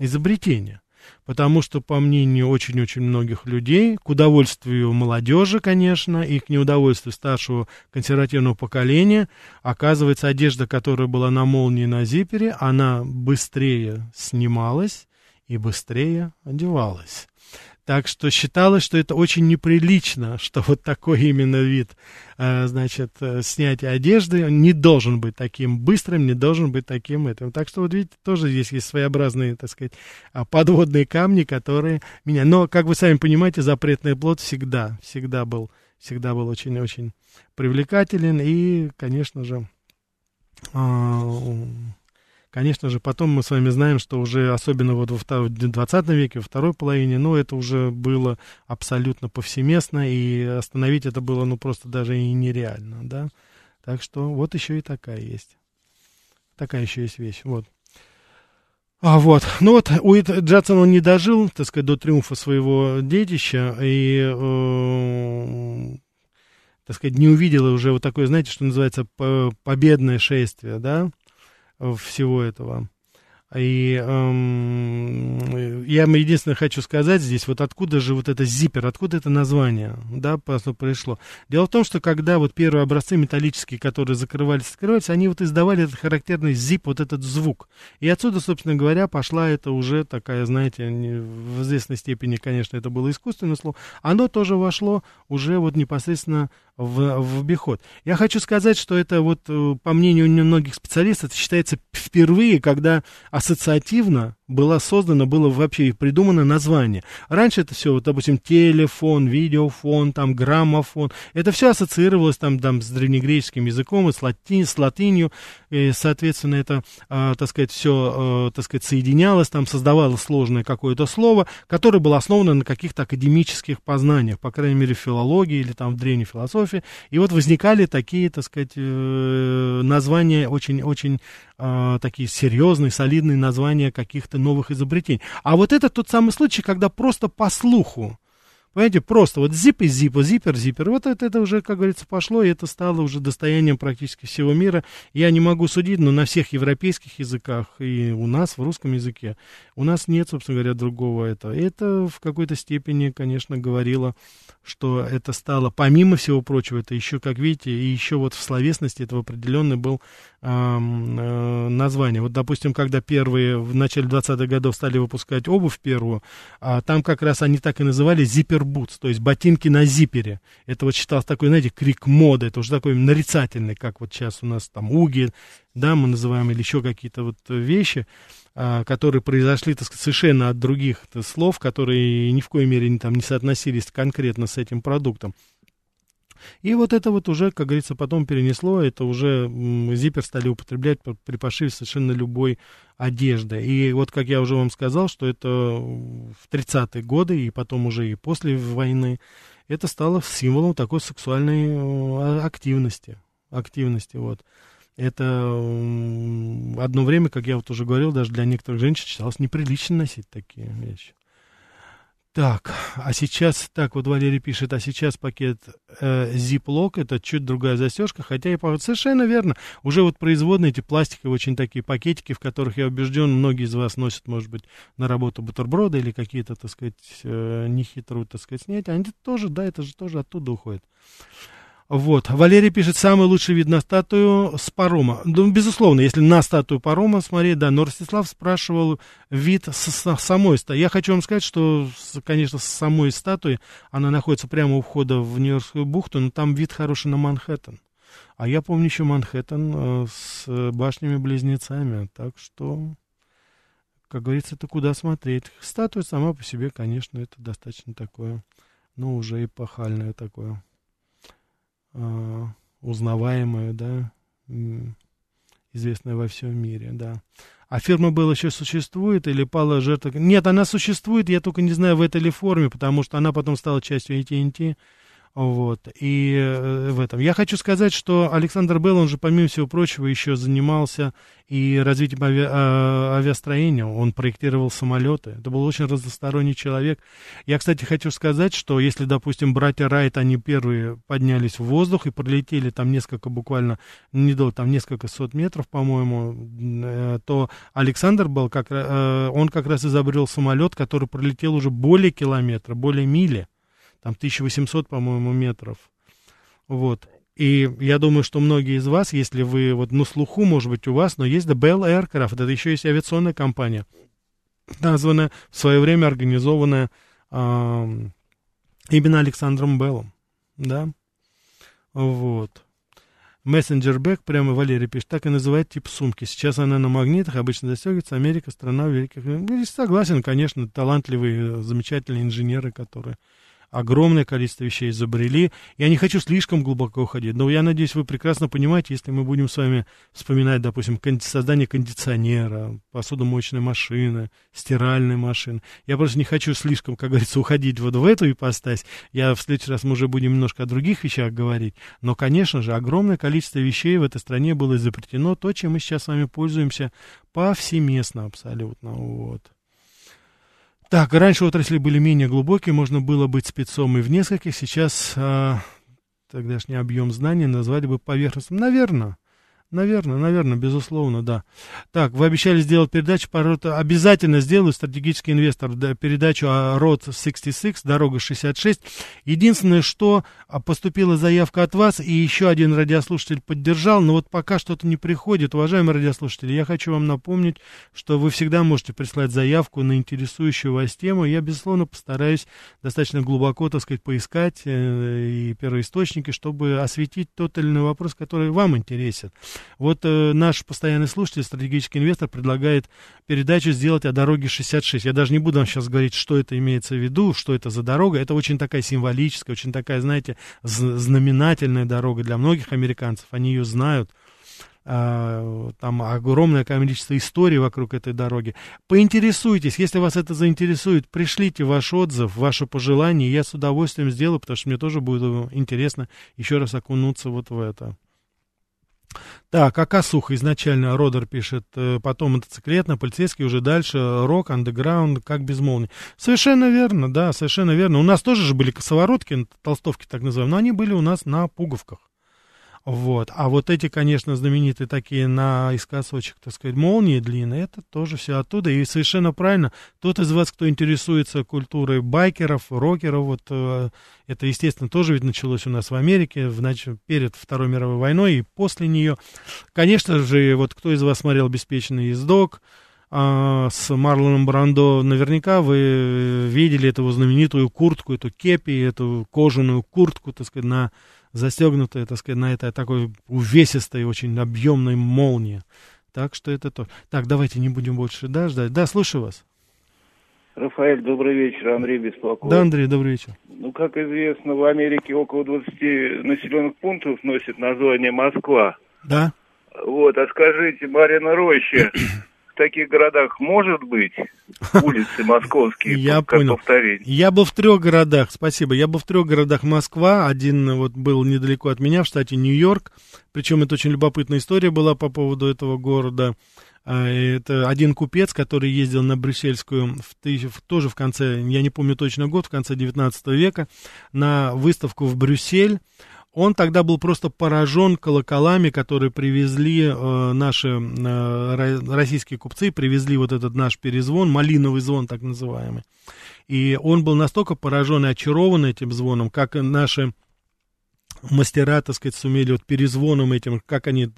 изобретение потому что, по мнению очень-очень многих людей, к удовольствию молодежи, конечно, и к неудовольствию старшего консервативного поколения, оказывается, одежда, которая была на молнии на зипере, она быстрее снималась и быстрее одевалась. Так что считалось, что это очень неприлично, что вот такой именно вид, э, значит, э, снятия одежды не должен быть таким быстрым, не должен быть таким этим. Так что вот видите, тоже здесь есть своеобразные, так сказать, а, подводные камни, которые меня... Но, как вы сами понимаете, запретный плод всегда, всегда был, всегда был очень-очень привлекателен и, конечно же, а, Конечно же, потом мы с вами знаем, что уже, особенно вот во 20 веке, во второй половине, ну, это уже было абсолютно повсеместно, и остановить это было, ну, просто даже и нереально, да. Так что вот еще и такая есть. Такая еще есть вещь, вот. А вот, ну вот, Уит Джадсон, он не дожил, так сказать, до триумфа своего детища, и, э, так сказать, не увидел уже вот такое, знаете, что называется, победное шествие, да, всего этого. И эм, я единственное хочу сказать здесь, вот откуда же вот это зиппер, откуда это название, да, пришло. Дело в том, что когда вот первые образцы металлические, которые закрывались, открывались, они вот издавали этот характерный зип, вот этот звук. И отсюда, собственно говоря, пошла это уже такая, знаете, в известной степени, конечно, это было искусственное слово, оно тоже вошло уже вот непосредственно в, в обиход. Я хочу сказать, что это вот, э, по мнению многих специалистов, это считается впервые, когда ассоциативно было создано, было вообще придумано название. Раньше это все, вот, допустим, телефон, видеофон, там, граммофон, это все ассоциировалось там, там с древнегреческим языком, и с, лати, с латынью, и, соответственно, это, э, так сказать, все, э, так сказать, соединялось, там, создавалось сложное какое-то слово, которое было основано на каких-то академических познаниях, по крайней мере, в филологии или там в древней философии, и вот возникали такие, так сказать, э, названия очень-очень э, такие серьезные, солидные названия каких-то новых изобретений. А вот это тот самый случай, когда просто по слуху, Понимаете, просто вот зип и зип, зипер, зипер. Вот это, это уже, как говорится, пошло, и это стало уже достоянием практически всего мира. Я не могу судить, но на всех европейских языках и у нас в русском языке у нас нет, собственно говоря, другого этого. И это в какой-то степени, конечно, говорило, что это стало, помимо всего прочего, это еще, как видите, и еще вот в словесности это определенный был э, э, название. Вот, допустим, когда первые в начале 20-х годов стали выпускать обувь первую, а там как раз они так и называли зипербутс, то есть ботинки на зипере. Это вот считалось такой, знаете, крик моды, это уже такой нарицательный, как вот сейчас у нас там уги, да, мы называем, или еще какие-то вот вещи, а, которые произошли, так сказать, совершенно от других слов, которые ни в коей мере не, там, не соотносились конкретно с этим продуктом. И вот это вот уже, как говорится, потом перенесло, это уже зиппер стали употреблять при пошиве совершенно любой одежды. И вот, как я уже вам сказал, что это в 30-е годы и потом уже и после войны, это стало символом такой сексуальной э, активности. Активности, вот. Это одно время, как я вот уже говорил, даже для некоторых женщин считалось неприлично носить такие вещи. Так, а сейчас, так вот Валерий пишет, а сейчас пакет э, Ziploc, это чуть другая застежка, хотя и совершенно верно, уже вот производные эти пластиковые очень такие пакетики, в которых, я убежден, многие из вас носят, может быть, на работу бутерброды или какие-то, так сказать, э, нехитрую, так сказать, снять, они тоже, да, это же тоже оттуда уходит. Вот. Валерий пишет, самый лучший вид на статую с парома. Ну, безусловно, если на статую парома смотреть, да, но Ростислав спрашивал вид с, с самой статуи. Я хочу вам сказать, что, конечно, с самой статуи, она находится прямо у входа в Нью-Йоркскую бухту, но там вид хороший на Манхэттен. А я помню еще Манхэттен э, с башнями-близнецами, так что, как говорится, это куда смотреть. Статуя сама по себе, конечно, это достаточно такое, ну, уже эпохальное такое э, да, известная во всем мире, да. А фирма Белл еще существует или пала жертва? Нет, она существует, я только не знаю, в этой ли форме, потому что она потом стала частью AT&T. Вот, и э, в этом. Я хочу сказать, что Александр Белл, он же, помимо всего прочего, еще занимался и развитием ави... а, авиастроения, он проектировал самолеты. Это был очень разносторонний человек. Я, кстати, хочу сказать, что если, допустим, братья Райт, они первые поднялись в воздух и пролетели там несколько, буквально, недолго, там несколько сот метров, по-моему, э, то Александр был, как, э, он как раз изобрел самолет, который пролетел уже более километра, более мили там 1800, по-моему, метров. Вот. И я думаю, что многие из вас, если вы вот на слуху, может быть, у вас, но есть да Bell Aircraft, это еще есть авиационная компания, названная, в свое время организованная э, именно Александром Беллом, да, вот. Мессенджер Бэк, прямо Валерий пишет, так и называет тип сумки. Сейчас она на магнитах, обычно застегивается. Америка, страна великих... Ну, согласен, конечно, талантливые, замечательные инженеры, которые огромное количество вещей изобрели. Я не хочу слишком глубоко уходить, но я надеюсь, вы прекрасно понимаете, если мы будем с вами вспоминать, допустим, создание кондиционера, посудомоечной машины, стиральной машины. Я просто не хочу слишком, как говорится, уходить вот в эту ипостась. Я в следующий раз мы уже будем немножко о других вещах говорить. Но, конечно же, огромное количество вещей в этой стране было изобретено. То, чем мы сейчас с вами пользуемся повсеместно абсолютно. Вот. Так, раньше отрасли были менее глубокие, можно было быть спецом и в нескольких, сейчас а, тогдашний объем знаний назвали бы поверхностным. Наверное, Наверное, наверное, безусловно, да. Так, вы обещали сделать передачу по рот... Обязательно сделаю, стратегический инвестор, да, передачу о рот 66, дорога 66. Единственное, что а, поступила заявка от вас, и еще один радиослушатель поддержал, но вот пока что-то не приходит. Уважаемые радиослушатели, я хочу вам напомнить, что вы всегда можете прислать заявку на интересующую вас тему. Я, безусловно, постараюсь достаточно глубоко, так сказать, поискать э, и первоисточники, чтобы осветить тот или иной вопрос, который вам интересен. Вот э, наш постоянный слушатель, стратегический инвестор, предлагает передачу сделать о дороге 66. Я даже не буду вам сейчас говорить, что это имеется в виду, что это за дорога. Это очень такая символическая, очень такая, знаете, знаменательная дорога для многих американцев. Они ее знают а, там огромное количество историй вокруг этой дороги. Поинтересуйтесь, если вас это заинтересует, пришлите ваш отзыв, ваше пожелание, я с удовольствием сделаю, потому что мне тоже будет интересно еще раз окунуться вот в это. Так, а Косуха изначально Родер пишет, э, потом мотоциклетно, полицейский уже дальше, рок, андеграунд, как без молнии. Совершенно верно, да, совершенно верно. У нас тоже же были косоворотки, толстовки так называемые, но они были у нас на пуговках. Вот. А вот эти, конечно, знаменитые такие на из косочек, так сказать, молнии длинные, это тоже все оттуда. И совершенно правильно, тот из вас, кто интересуется культурой байкеров, рокеров, вот э, это, естественно, тоже ведь началось у нас в Америке в нач... перед Второй мировой войной и после нее. Конечно же, вот кто из вас смотрел «Беспечный ездок», а, с Марлоном Брандо, наверняка вы видели эту знаменитую куртку, эту кепи, эту кожаную куртку, так сказать, на застегнутая, так сказать, на этой такой увесистой, очень объемной молнии. Так что это то. Так, давайте не будем больше да, ждать. Да, слушаю вас. Рафаэль, добрый вечер. Андрей беспокоит. Да, Андрей, добрый вечер. Ну, как известно, в Америке около 20 населенных пунктов носит название Москва. Да. Вот, а скажите, Марина Роща, в таких городах может быть улицы московские, Я как понял. повторение? Я был в трех городах, спасибо. Я был в трех городах Москва. Один вот был недалеко от меня, в штате Нью-Йорк. Причем это очень любопытная история была по поводу этого города. А, Это один купец, который ездил на Брюссельскую в в- тоже в конце, я не помню точно год, в конце 19 века, на выставку в Брюссель. Он тогда был просто поражен колоколами, которые привезли э, наши э, ро- российские купцы, привезли вот этот наш перезвон, малиновый звон так называемый. И он был настолько поражен и очарован этим звоном, как наши мастера, так сказать, сумели вот перезвоном этим, как они,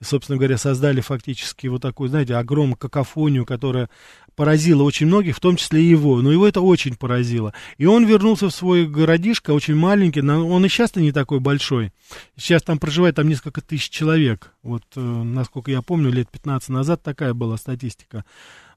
собственно говоря, создали фактически вот такую, знаете, огромную какофонию, которая поразила очень многих, в том числе и его. Но его это очень поразило. И он вернулся в свой городишко, очень маленький, он и сейчас-то не такой большой. Сейчас там проживает там несколько тысяч человек. Вот, э, насколько я помню, лет 15 назад такая была статистика.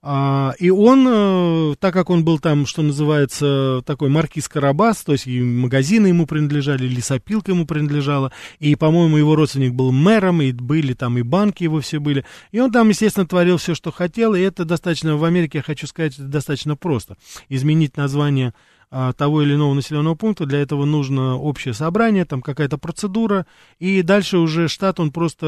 А, и он, э, так как он был там, что называется, такой маркиз Карабас, то есть и магазины ему принадлежали, и лесопилка ему принадлежала, и, по-моему, его родственник был мэром, и были там и банки его все были. И он там, естественно, творил все, что хотел, и это достаточно, в Америке, я хочу сказать, это достаточно просто. Изменить название того или иного населенного пункта, для этого нужно общее собрание, там какая-то процедура, и дальше уже штат, он просто,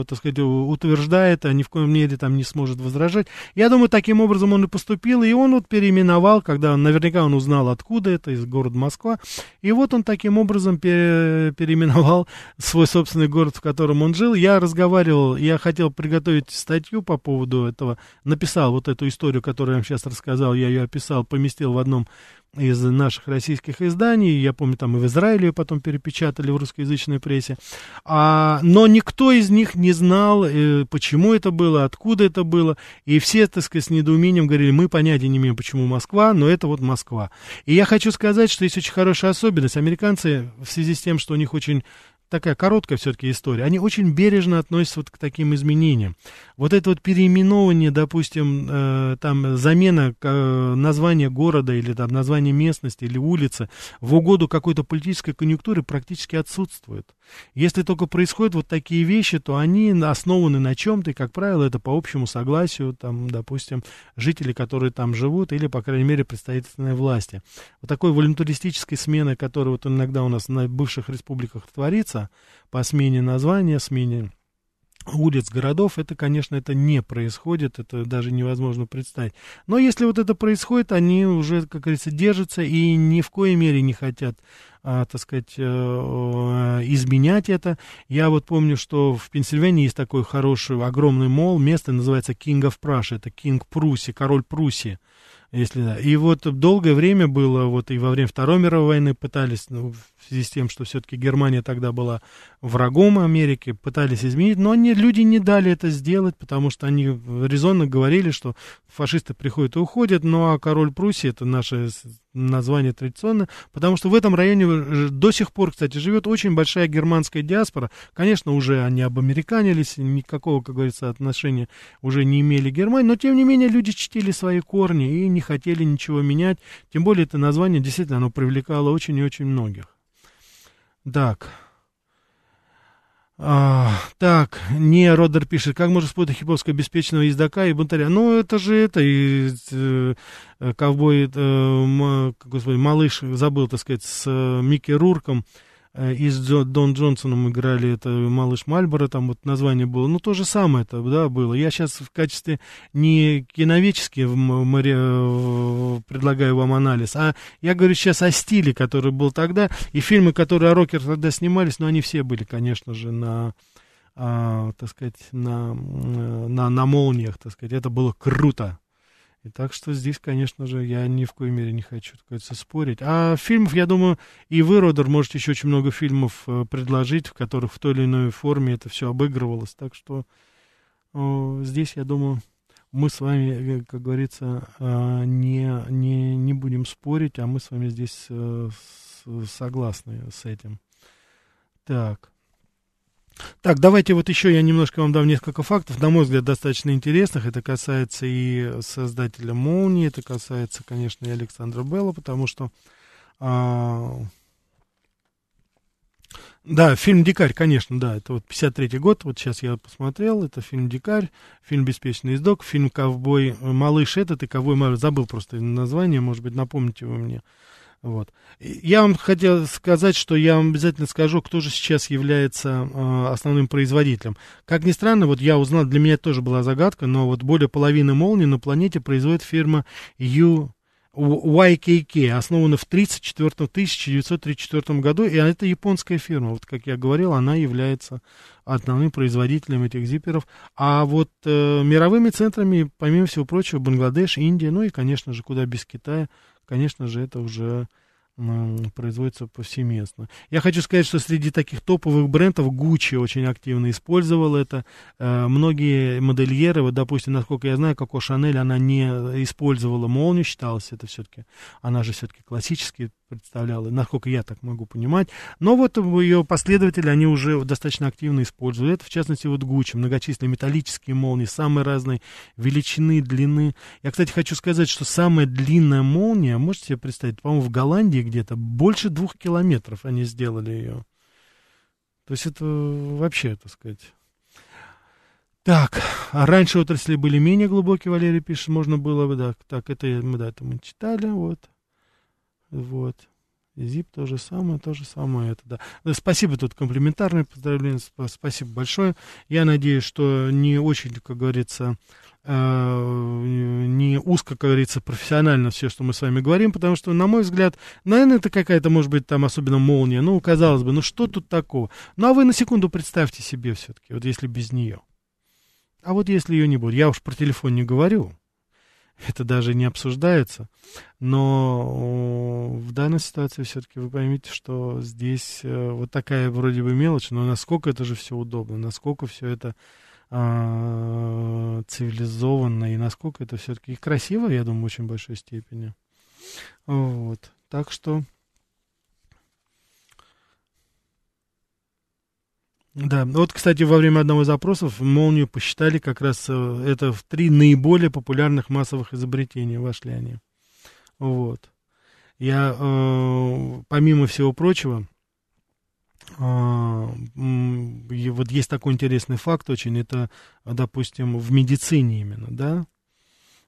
э, так сказать, утверждает, а ни в коем мере там не сможет возражать. Я думаю, таким образом он и поступил, и он вот переименовал, когда наверняка он узнал, откуда это, из города Москва, и вот он таким образом пере- переименовал свой собственный город, в котором он жил. Я разговаривал, я хотел приготовить статью по поводу этого, написал вот эту историю, которую я вам сейчас рассказал, я ее описал, поместил в одном из наших российских изданий, я помню, там и в Израиле потом перепечатали в русскоязычной прессе, а, но никто из них не знал, э, почему это было, откуда это было, и все, так сказать, с недоумением говорили, мы понятия не имеем, почему Москва, но это вот Москва. И я хочу сказать, что есть очень хорошая особенность. Американцы в связи с тем, что у них очень такая короткая все-таки история, они очень бережно относятся вот к таким изменениям. Вот это вот переименование, допустим, э, там замена э, названия города или там названия местности или улицы в угоду какой-то политической конъюнктуры практически отсутствует. Если только происходят вот такие вещи, то они основаны на чем-то, и, как правило, это по общему согласию, там, допустим, жителей, которые там живут, или, по крайней мере, представительной власти. Вот такой волюнтаристической смены, которая вот иногда у нас на бывших республиках творится, по смене названия, смене улиц, городов, это, конечно, это не происходит, это даже невозможно представить. Но если вот это происходит, они уже, как говорится, держатся и ни в коей мере не хотят, а, так сказать, э, изменять это. Я вот помню, что в Пенсильвании есть такой хороший, огромный мол, место называется King of Prussia, это King Пруссии, король Пруссии. Если да. И вот долгое время было, вот и во время Второй мировой войны пытались, ну, в связи с тем, что все-таки Германия тогда была врагом Америки, пытались изменить, но они, люди не дали это сделать, потому что они резонно говорили, что фашисты приходят и уходят, ну а король Пруссии, это наше название традиционное, потому что в этом районе до сих пор, кстати, живет очень большая германская диаспора. Конечно, уже они обамериканились, никакого, как говорится, отношения уже не имели Германии, но тем не менее люди чтили свои корни и не хотели ничего менять. Тем более это название действительно оно привлекало очень и очень многих. Так. А, так, не, Родер пишет, как можно спутать хиповского обеспеченного ездока и бунтаря? Ну, это же это, и, э, ковбой, э, м, господи, малыш, забыл, так сказать, с э, Микки Рурком, и с Джо, Дон Джонсоном играли это «Малыш Мальборо», там вот название было, ну, то же самое это, да, было. Я сейчас в качестве не киновечески предлагаю вам анализ, а я говорю сейчас о стиле, который был тогда, и фильмы, которые о рокерах тогда снимались, но они все были, конечно же, на а, так сказать, на, на, на молниях, так сказать. Это было круто. И так что здесь, конечно же, я ни в коей мере не хочу, так сказать, спорить. А фильмов, я думаю, и вы, Родер, можете еще очень много фильмов э, предложить, в которых в той или иной форме это все обыгрывалось. Так что э, здесь, я думаю, мы с вами, э, как говорится, не, не, не будем спорить, а мы с вами здесь согласны с этим. Так. Так, давайте вот еще я немножко вам дам несколько фактов, на мой взгляд, достаточно интересных. Это касается и создателя «Молнии», это касается, конечно, и Александра Белла, потому что... А... Да, фильм «Дикарь», конечно, да, это вот 53-й год, вот сейчас я посмотрел, это фильм «Дикарь», фильм «Беспечный издок», фильм «Ковбой малыш» этот и «Ковбой малыш», забыл просто название, может быть, напомните вы мне. Вот. Я вам хотел сказать, что я вам обязательно скажу, кто же сейчас является э, основным производителем. Как ни странно, вот я узнал, для меня тоже была загадка, но вот более половины молний на планете производит фирма U YKK, основана в 34 1934 году, и это японская фирма. Вот, как я говорил, она является основным производителем этих зиперов. А вот э, мировыми центрами, помимо всего прочего, Бангладеш, Индия, ну и, конечно же, куда без Китая, конечно же, это уже производится повсеместно. Я хочу сказать, что среди таких топовых брендов Gucci очень активно использовал это. Э, многие модельеры, вот, допустим, насколько я знаю, Коко Шанель, она не использовала молнию, считалось это все-таки, она же все-таки классический представляла, насколько я так могу понимать. Но вот ее последователи, они уже достаточно активно используют это, в частности, вот Гуччи, многочисленные металлические молнии, самые разные величины, длины. Я, кстати, хочу сказать, что самая длинная молния, можете себе представить, по-моему, в Голландии где-то больше двух километров они сделали ее. То есть это вообще, так сказать... Так, а раньше отрасли были менее глубокие, Валерий пишет, можно было бы, да, так, это мы, да, это мы читали, вот. Вот. Зип то же самое, то же самое это, да. Спасибо, тут комплиментарное поздравление, спасибо большое. Я надеюсь, что не очень, как говорится, э, не узко, как говорится, профессионально все, что мы с вами говорим, потому что, на мой взгляд, наверное, это какая-то, может быть, там особенно молния, ну, казалось бы, ну что тут такого? Ну, а вы на секунду представьте себе все-таки, вот если без нее. А вот если ее не будет, я уж про телефон не говорю, это даже не обсуждается. Но в данной ситуации все-таки вы поймите, что здесь э, вот такая вроде бы мелочь, но насколько это же все удобно, насколько все это а, цивилизованно и насколько это все-таки красиво, я думаю, в очень большой степени. Вот. Так что Да, вот, кстати, во время одного из запросов молнию посчитали как раз э, это в три наиболее популярных массовых изобретения вошли они. Вот. Я, э, помимо всего прочего, э, вот есть такой интересный факт очень, это, допустим, в медицине именно, да,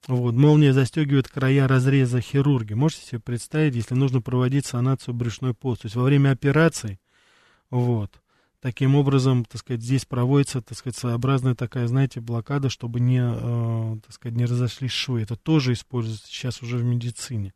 вот, молния застегивает края разреза хирурги. Можете себе представить, если нужно проводить санацию брюшной полости, то есть во время операции, вот, Таким образом, так сказать, здесь проводится, так сказать, своеобразная такая, знаете, блокада, чтобы не, э, так сказать, не разошлись швы. Это тоже используется сейчас уже в медицине.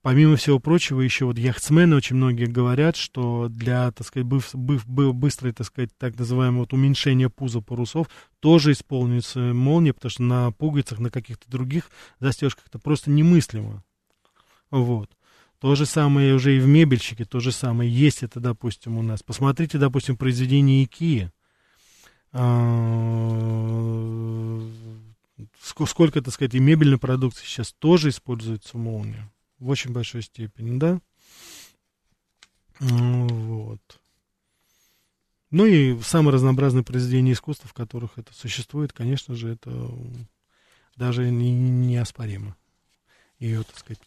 Помимо всего прочего, еще вот яхтсмены очень многие говорят, что для, так сказать, быв, быв, быв, быстрой, так сказать, так называемого вот уменьшения пуза парусов тоже исполнится молния, потому что на пуговицах, на каких-то других застежках это просто немыслимо. Вот. То же самое уже и в мебельщике, то же самое есть это, допустим, у нас. Посмотрите, допустим, произведение Икеи. А, сколько, так сказать, и мебельной продукции сейчас тоже используется молния. В очень большой степени, да? Вот. Ну и самые разнообразные произведения искусства, в которых это существует, конечно же, это даже неоспоримо ее, так сказать.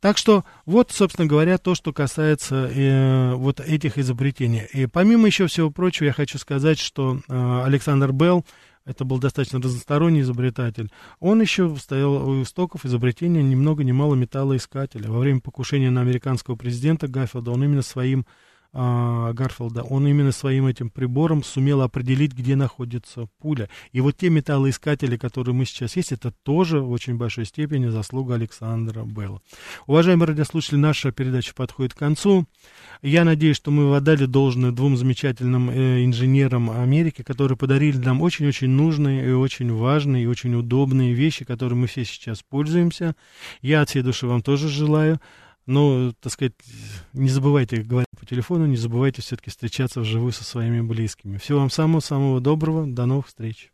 Так что вот, собственно говоря, то, что касается э, вот этих изобретений. И помимо еще всего прочего, я хочу сказать, что э, Александр Белл, это был достаточно разносторонний изобретатель, он еще стоял у истоков изобретения ни много ни металлоискателя. Во время покушения на американского президента Гаффилда он именно своим а, Гарфилда, он именно своим этим прибором сумел определить, где находится пуля. И вот те металлоискатели, которые мы сейчас есть, это тоже в очень большой степени заслуга Александра Белла. Уважаемые радиослушатели, наша передача подходит к концу. Я надеюсь, что мы отдали должное двум замечательным э, инженерам Америки, которые подарили нам очень-очень нужные и очень важные и очень удобные вещи, которые мы все сейчас пользуемся. Я от всей души вам тоже желаю но, так сказать, не забывайте говорить телефону, не забывайте все-таки встречаться вживую со своими близкими. Всего вам самого-самого доброго, до новых встреч.